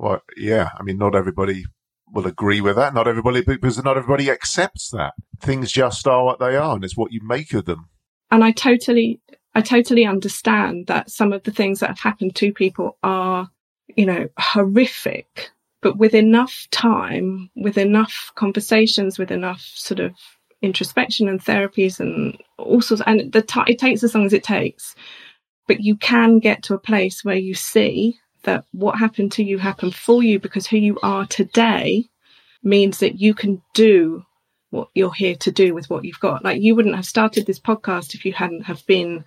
Speaker 1: well yeah i mean not everybody will agree with that. Not everybody because not everybody accepts that. Things just are what they are and it's what you make of them.
Speaker 2: And I totally I totally understand that some of the things that have happened to people are, you know, horrific, but with enough time, with enough conversations, with enough sort of introspection and therapies and all sorts, and the t- it takes as long as it takes, but you can get to a place where you see that what happened to you happened for you because who you are today means that you can do what you're here to do with what you've got. Like you wouldn't have started this podcast if you hadn't have been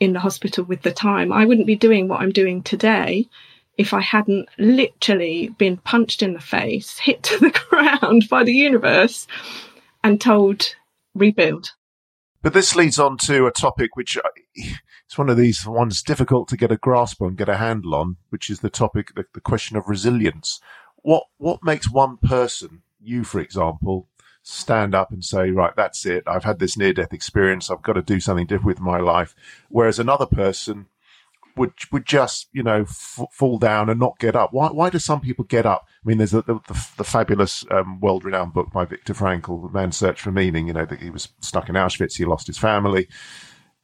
Speaker 2: in the hospital with the time. I wouldn't be doing what I'm doing today if I hadn't literally been punched in the face, hit to the ground by the universe, and told rebuild.
Speaker 1: But this leads on to a topic which it's one of these ones difficult to get a grasp on, get a handle on, which is the topic, the, the question of resilience. What what makes one person, you for example, stand up and say, right, that's it. I've had this near death experience. I've got to do something different with my life. Whereas another person would would just you know f- fall down and not get up. Why why do some people get up? I mean, there's a, the, the, the fabulous um, world renowned book by Viktor Frankl, The Man's Search for Meaning. You know that he was stuck in Auschwitz, he lost his family,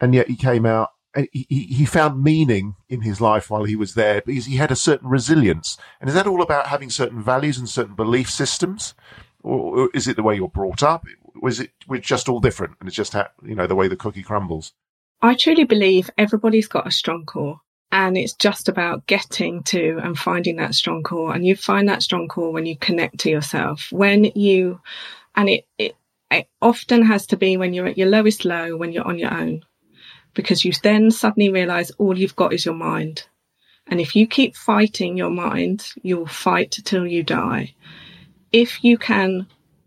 Speaker 1: and yet he came out. And he, he found meaning in his life while he was there because he had a certain resilience. And is that all about having certain values and certain belief systems? or is it the way you're brought up? Was it we're just all different, and it's just how, you know the way the cookie crumbles?
Speaker 2: I truly believe everybody's got a strong core, and it's just about getting to and finding that strong core. And you find that strong core when you connect to yourself. When you, and it it, it often has to be when you're at your lowest low, when you're on your own, because you then suddenly realize all you've got is your mind. And if you keep fighting your mind, you'll fight till you die if you can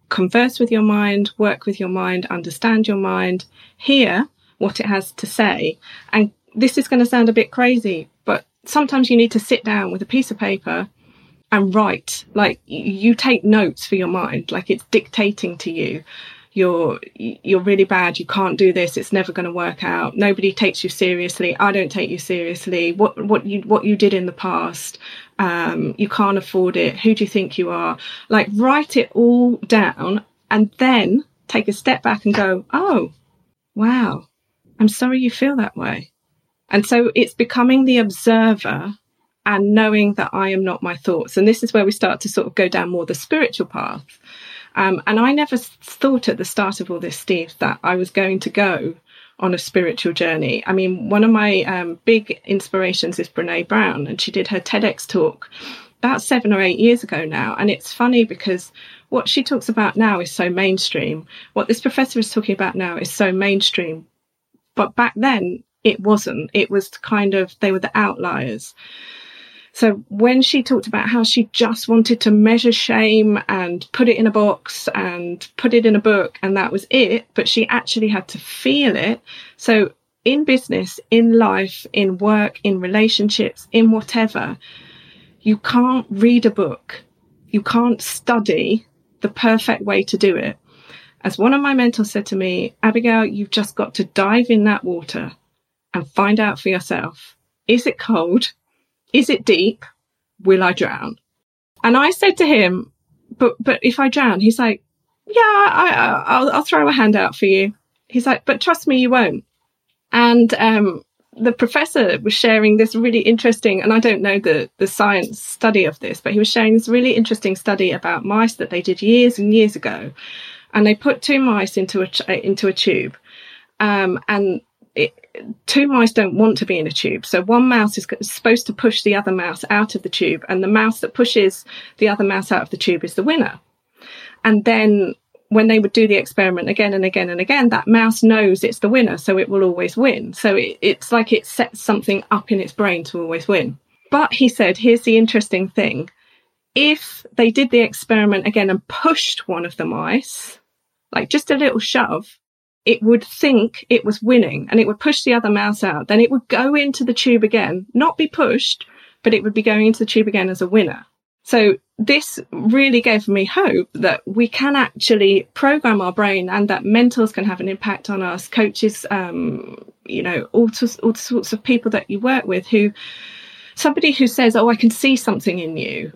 Speaker 2: converse with your mind, work with your mind, understand your mind, hear what it has to say, and this is going to sound a bit crazy, but sometimes you need to sit down with a piece of paper and write. Like you take notes for your mind, like it's dictating to you. You're you're really bad you can't do this it's never going to work out. Nobody takes you seriously i don't take you seriously. What what you what you did in the past um, you can't afford it who do you think you are? Like write it all down and then take a step back and go oh wow i'm sorry you feel that way and so it's becoming the observer and knowing that i am not my thoughts and this is where we start to sort of go down more the spiritual path um, and I never thought at the start of all this, Steve, that I was going to go on a spiritual journey. I mean, one of my um, big inspirations is Brene Brown, and she did her TEDx talk about seven or eight years ago now. And it's funny because what she talks about now is so mainstream. What this professor is talking about now is so mainstream. But back then, it wasn't. It was kind of, they were the outliers. So when she talked about how she just wanted to measure shame and put it in a box and put it in a book and that was it, but she actually had to feel it. So in business, in life, in work, in relationships, in whatever, you can't read a book. You can't study the perfect way to do it. As one of my mentors said to me, Abigail, you've just got to dive in that water and find out for yourself. Is it cold? Is it deep? Will I drown? And I said to him, but, but if I drown, he's like, yeah, I, I'll, I'll throw a hand out for you. He's like, but trust me, you won't. And, um, the professor was sharing this really interesting, and I don't know the, the science study of this, but he was sharing this really interesting study about mice that they did years and years ago. And they put two mice into a, into a tube. Um, and it, two mice don't want to be in a tube. So one mouse is supposed to push the other mouse out of the tube, and the mouse that pushes the other mouse out of the tube is the winner. And then when they would do the experiment again and again and again, that mouse knows it's the winner, so it will always win. So it, it's like it sets something up in its brain to always win. But he said, here's the interesting thing. If they did the experiment again and pushed one of the mice, like just a little shove, it would think it was winning and it would push the other mouse out. Then it would go into the tube again, not be pushed, but it would be going into the tube again as a winner. So this really gave me hope that we can actually program our brain and that mentors can have an impact on us, coaches, um, you know, all, all sorts of people that you work with who, somebody who says, Oh, I can see something in you,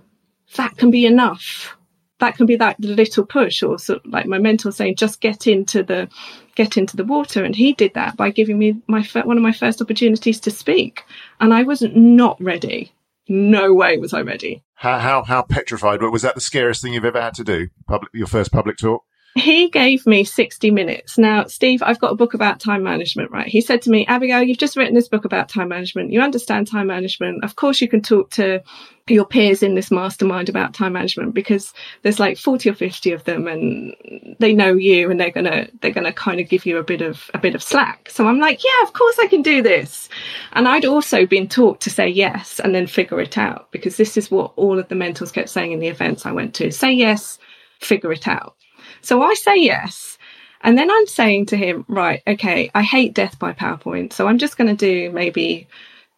Speaker 2: that can be enough. That can be that little push or sort of like my mentor saying, just get into the, get into the water. And he did that by giving me my, one of my first opportunities to speak. And I was not ready no way was I ready.
Speaker 1: How how how petrified? Was that the scariest thing you've ever had to do? Public, your first public talk?
Speaker 2: He gave me 60 minutes. Now, Steve, I've got a book about time management, right? He said to me, Abigail, you've just written this book about time management. You understand time management. Of course, you can talk to your peers in this mastermind about time management because there's like 40 or 50 of them and they know you and they're going to they're going to kind of give you a bit of a bit of slack so i'm like yeah of course i can do this and i'd also been taught to say yes and then figure it out because this is what all of the mentors kept saying in the events i went to say yes figure it out so I say yes. And then I'm saying to him, right, okay, I hate death by PowerPoint. So I'm just going to do maybe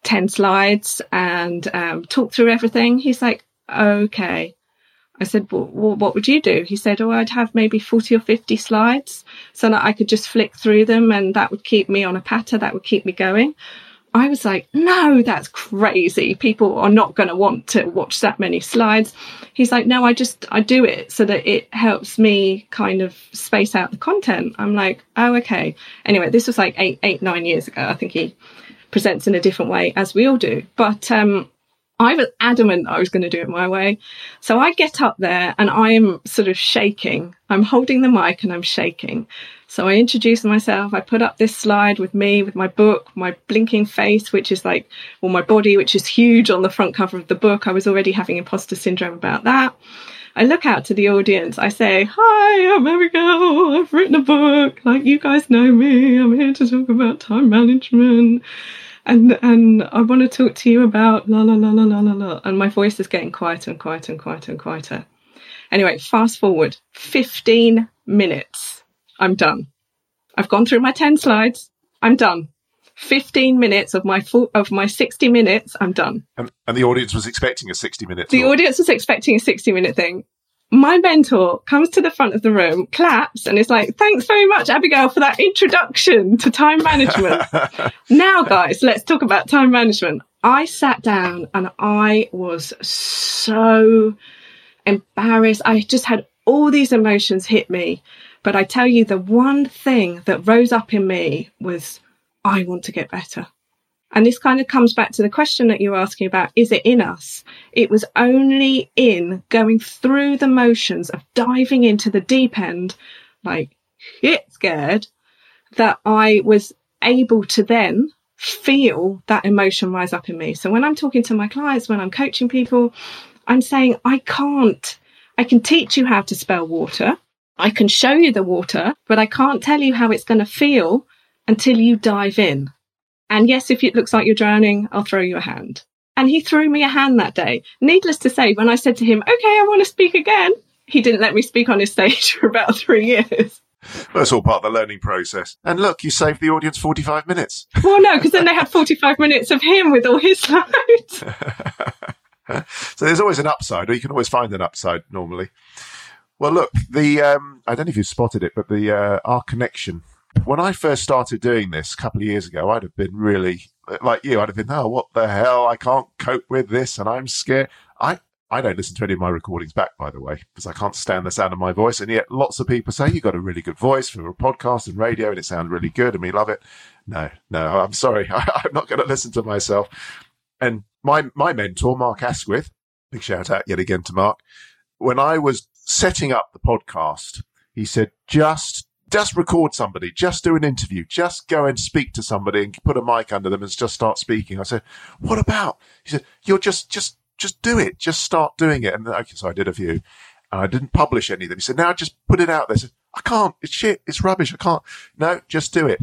Speaker 2: 10 slides and um, talk through everything. He's like, okay. I said, well, what would you do? He said, oh, I'd have maybe 40 or 50 slides so that I could just flick through them and that would keep me on a patter. That would keep me going. I was like, no, that's crazy. People are not going to want to watch that many slides. He's like, no, I just, I do it so that it helps me kind of space out the content. I'm like, oh, okay. Anyway, this was like eight, eight, nine years ago. I think he presents in a different way as we all do. But, um, I was adamant I was going to do it my way. So I get up there and I am sort of shaking. I'm holding the mic and I'm shaking. So I introduce myself. I put up this slide with me, with my book, my blinking face, which is like, well, my body, which is huge on the front cover of the book. I was already having imposter syndrome about that. I look out to the audience. I say, Hi, I'm Abigail. I've written a book. Like, you guys know me. I'm here to talk about time management. And, and I want to talk to you about la la la la la la la. And my voice is getting quieter and quieter and quieter and quieter. Anyway, fast forward 15 minutes I'm done. I've gone through my 10 slides. I'm done. 15 minutes of my full, of my 60 minutes. I'm done.
Speaker 1: And, and the audience was expecting a 60 minute.
Speaker 2: The audience was expecting a 60 minute thing. My mentor comes to the front of the room, claps, and is like, thanks very much, Abigail, for that introduction to time management. now, guys, let's talk about time management. I sat down and I was so embarrassed. I just had all these emotions hit me. But I tell you, the one thing that rose up in me was, I want to get better. And this kind of comes back to the question that you're asking about is it in us? It was only in going through the motions of diving into the deep end, like shit scared, that I was able to then feel that emotion rise up in me. So when I'm talking to my clients, when I'm coaching people, I'm saying, I can't, I can teach you how to spell water. I can show you the water, but I can't tell you how it's going to feel until you dive in. And yes, if it looks like you're drowning, I'll throw you a hand. And he threw me a hand that day. Needless to say, when I said to him, okay, I want to speak again, he didn't let me speak on his stage for about three years.
Speaker 1: That's all part of the learning process. And look, you saved the audience 45 minutes.
Speaker 2: Well, no, because then they had 45 minutes of him with all his slides.
Speaker 1: so there's always an upside, or you can always find an upside normally. Well, look, the um, I don't know if you've spotted it, but the uh, our connection. When I first started doing this a couple of years ago, I'd have been really like you. I'd have been, oh, what the hell? I can't cope with this, and I'm scared. I I don't listen to any of my recordings back, by the way, because I can't stand the sound of my voice. And yet, lots of people say you got a really good voice for a podcast and radio, and it sounds really good, and we love it. No, no, I'm sorry, I, I'm not going to listen to myself. And my my mentor, Mark Asquith, big shout out yet again to Mark. When I was setting up the podcast, he said, just just record somebody, just do an interview, just go and speak to somebody and put a mic under them and just start speaking. I said, what about? He said, you're just, just, just do it. Just start doing it. And okay, so I did a few and I didn't publish any of them. He said, now just put it out there. I said, I can't. It's shit. It's rubbish. I can't. No, just do it.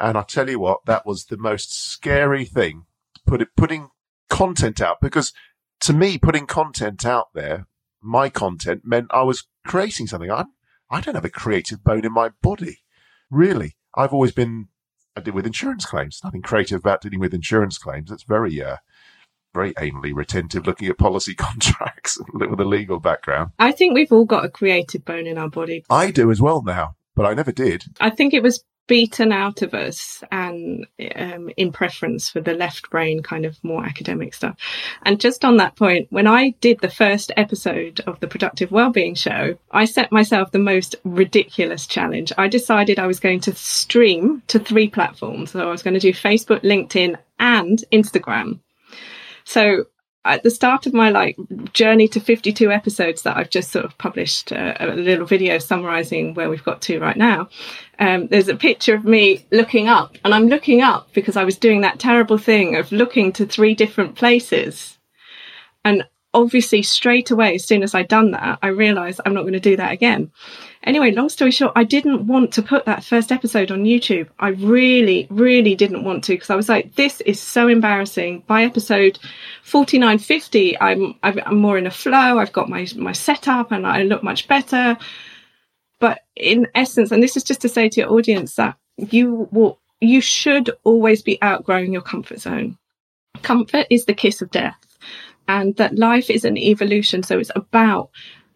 Speaker 1: And I tell you what, that was the most scary thing. Put it, putting content out because to me, putting content out there, my content meant I was creating something. I I don't have a creative bone in my body, really. I've always been I deal with insurance claims. Nothing creative about dealing with insurance claims. It's very uh, very anally retentive, looking at policy contracts with a legal background.
Speaker 2: I think we've all got a creative bone in our body.
Speaker 1: I do as well now, but I never did.
Speaker 2: I think it was beaten out of us and um, in preference for the left brain kind of more academic stuff. And just on that point when i did the first episode of the productive wellbeing show i set myself the most ridiculous challenge. I decided i was going to stream to three platforms. So i was going to do facebook linkedin and instagram. So at the start of my like journey to 52 episodes that I've just sort of published uh, a little video summarizing where we've got to right now. Um, there's a picture of me looking up and I'm looking up because I was doing that terrible thing of looking to three different places. And obviously straight away, as soon as I'd done that, I realized I'm not going to do that again. Anyway, long story short, I didn't want to put that first episode on YouTube. I really, really didn't want to because I was like, this is so embarrassing. By episode 49, 50, I'm, I'm more in a flow. I've got my, my setup and I look much better. But in essence, and this is just to say to your audience that you will, you should always be outgrowing your comfort zone. Comfort is the kiss of death and that life is an evolution. So it's about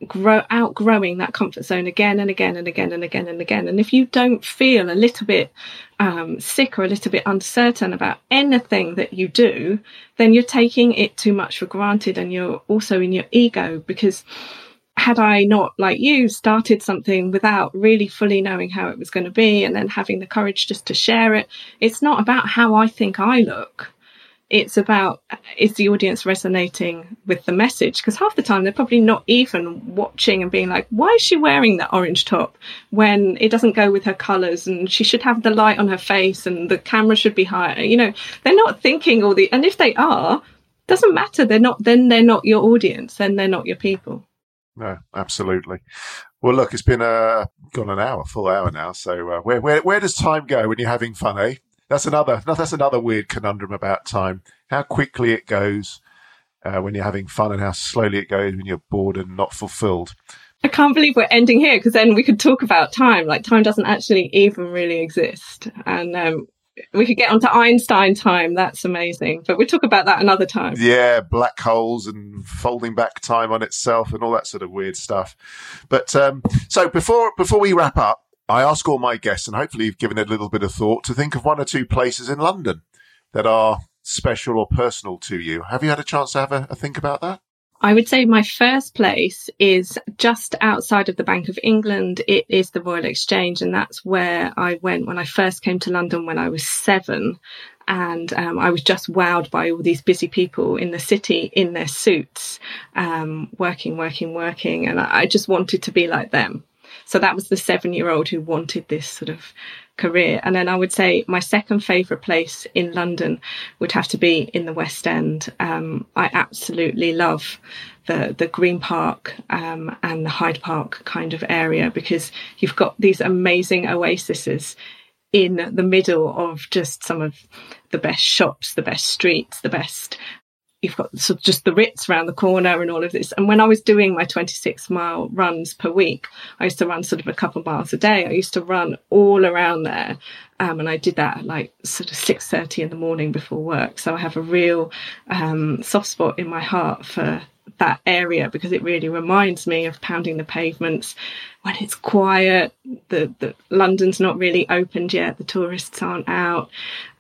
Speaker 2: grow outgrowing that comfort zone again and again and again and again and again. And if you don't feel a little bit um, sick or a little bit uncertain about anything that you do, then you're taking it too much for granted, and you're also in your ego because. Had I not, like you, started something without really fully knowing how it was going to be and then having the courage just to share it, it's not about how I think I look it's about is the audience resonating with the message? Because half the time they're probably not even watching and being like why is she wearing that orange top? When it doesn't go with her colors and she should have the light on her face and the camera should be higher you know they're not thinking all the and if they are doesn't matter. They're not then they're not your audience then they're not your people.
Speaker 1: No absolutely. Well look it's been uh gone an hour full hour now. So uh, where, where where does time go when you're having fun eh that's another that's another weird conundrum about time. How quickly it goes uh, when you're having fun, and how slowly it goes when you're bored and not fulfilled.
Speaker 2: I can't believe we're ending here because then we could talk about time. Like time doesn't actually even really exist, and um, we could get onto Einstein time. That's amazing, but we'll talk about that another time.
Speaker 1: Yeah, black holes and folding back time on itself and all that sort of weird stuff. But um, so before before we wrap up, I ask all my guests, and hopefully you've given it a little bit of thought, to think of one or two places in London that are special or personal to you. Have you had a chance to have a, a think about that?
Speaker 2: I would say my first place is just outside of the Bank of England. It is the Royal Exchange, and that's where I went when I first came to London when I was seven. And um, I was just wowed by all these busy people in the city in their suits, um, working, working, working. And I just wanted to be like them. So that was the seven year old who wanted this sort of career. And then I would say my second favourite place in London would have to be in the West End. Um, I absolutely love the the Green Park um, and the Hyde Park kind of area because you've got these amazing oases in the middle of just some of the best shops, the best streets, the best you've got sort of just the Ritz around the corner and all of this. And when I was doing my 26 mile runs per week, I used to run sort of a couple miles a day. I used to run all around there. Um, and I did that at like sort of 6.30 in the morning before work. So I have a real um, soft spot in my heart for that area because it really reminds me of pounding the pavements when it's quiet. The, the London's not really opened yet. The tourists aren't out,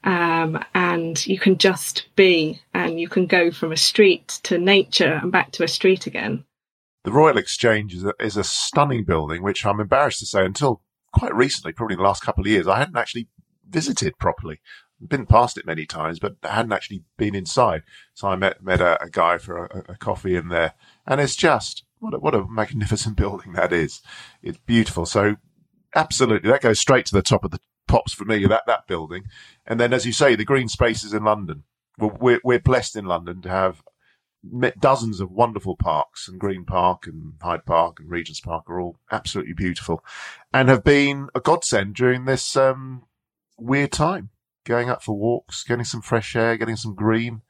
Speaker 2: um, and you can just be, and you can go from a street to nature and back to a street again.
Speaker 1: The Royal Exchange is a, is a stunning building, which I'm embarrassed to say until quite recently, probably the last couple of years, I hadn't actually visited properly been past it many times, but hadn't actually been inside. So I met met a, a guy for a, a, coffee in there, and it's just what a, what a magnificent building that is. It's beautiful. So absolutely, that goes straight to the top of the pops for me. That that building, and then as you say, the green spaces in London. We're we're blessed in London to have dozens of wonderful parks, and Green Park and Hyde Park and Regent's Park are all absolutely beautiful, and have been a godsend during this um, weird time going out for walks, getting some fresh air, getting some green.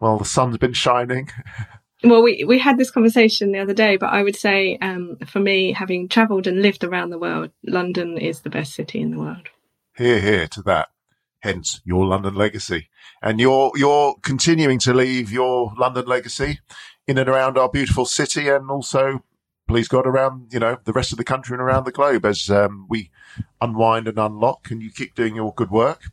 Speaker 1: Well, the sun's been shining.
Speaker 2: well, we, we had this conversation the other day, but I would say um, for me, having travelled and lived around the world, London is the best city in the world.
Speaker 1: Hear, hear to that. Hence your London legacy. And you're, you're continuing to leave your London legacy in and around our beautiful city and also, please God, around, you know, the rest of the country and around the globe as um, we unwind and unlock and you keep doing your good work.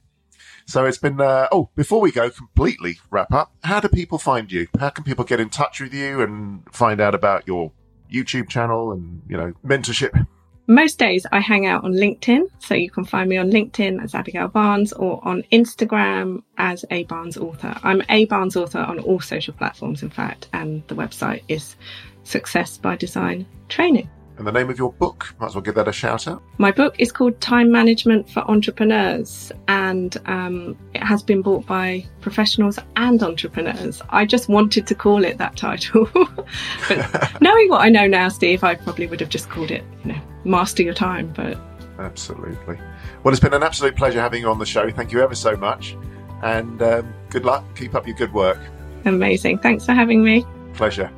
Speaker 1: So it's been, uh, oh, before we go completely wrap up, how do people find you? How can people get in touch with you and find out about your YouTube channel and, you know, mentorship?
Speaker 2: Most days I hang out on LinkedIn. So you can find me on LinkedIn as Abigail Barnes or on Instagram as A Barnes Author. I'm A Barnes Author on all social platforms, in fact, and the website is Success by Design Training.
Speaker 1: And the name of your book, might as well give that a shout out.
Speaker 2: My book is called Time Management for Entrepreneurs, and um, it has been bought by professionals and entrepreneurs. I just wanted to call it that title. but knowing what I know now, Steve, I probably would have just called it, you know, Master Your Time. But
Speaker 1: Absolutely. Well, it's been an absolute pleasure having you on the show. Thank you ever so much. And um, good luck. Keep up your good work.
Speaker 2: Amazing. Thanks for having me.
Speaker 1: Pleasure.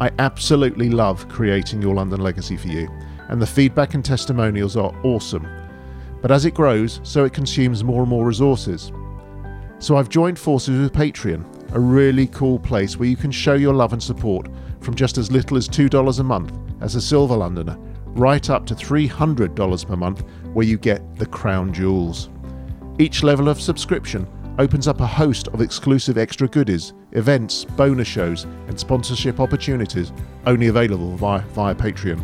Speaker 1: I absolutely love creating your London legacy for you, and the feedback and testimonials are awesome. But as it grows, so it consumes more and more resources. So I've joined forces with Patreon, a really cool place where you can show your love and support from just as little as $2 a month as a Silver Londoner, right up to $300 per month where you get the crown jewels. Each level of subscription opens up a host of exclusive extra goodies, events, bonus shows, and sponsorship opportunities only available via, via Patreon.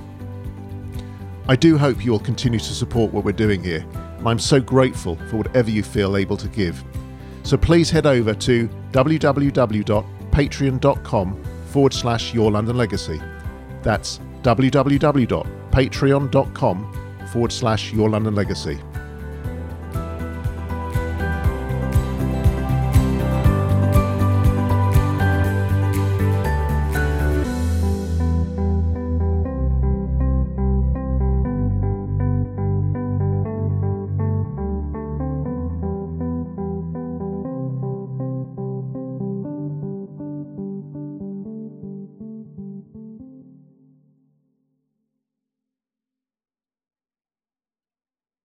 Speaker 1: I do hope you will continue to support what we're doing here, and I'm so grateful for whatever you feel able to give. So please head over to www.patreon.com forward slash your London legacy. That's www.patreon.com forward slash your London legacy.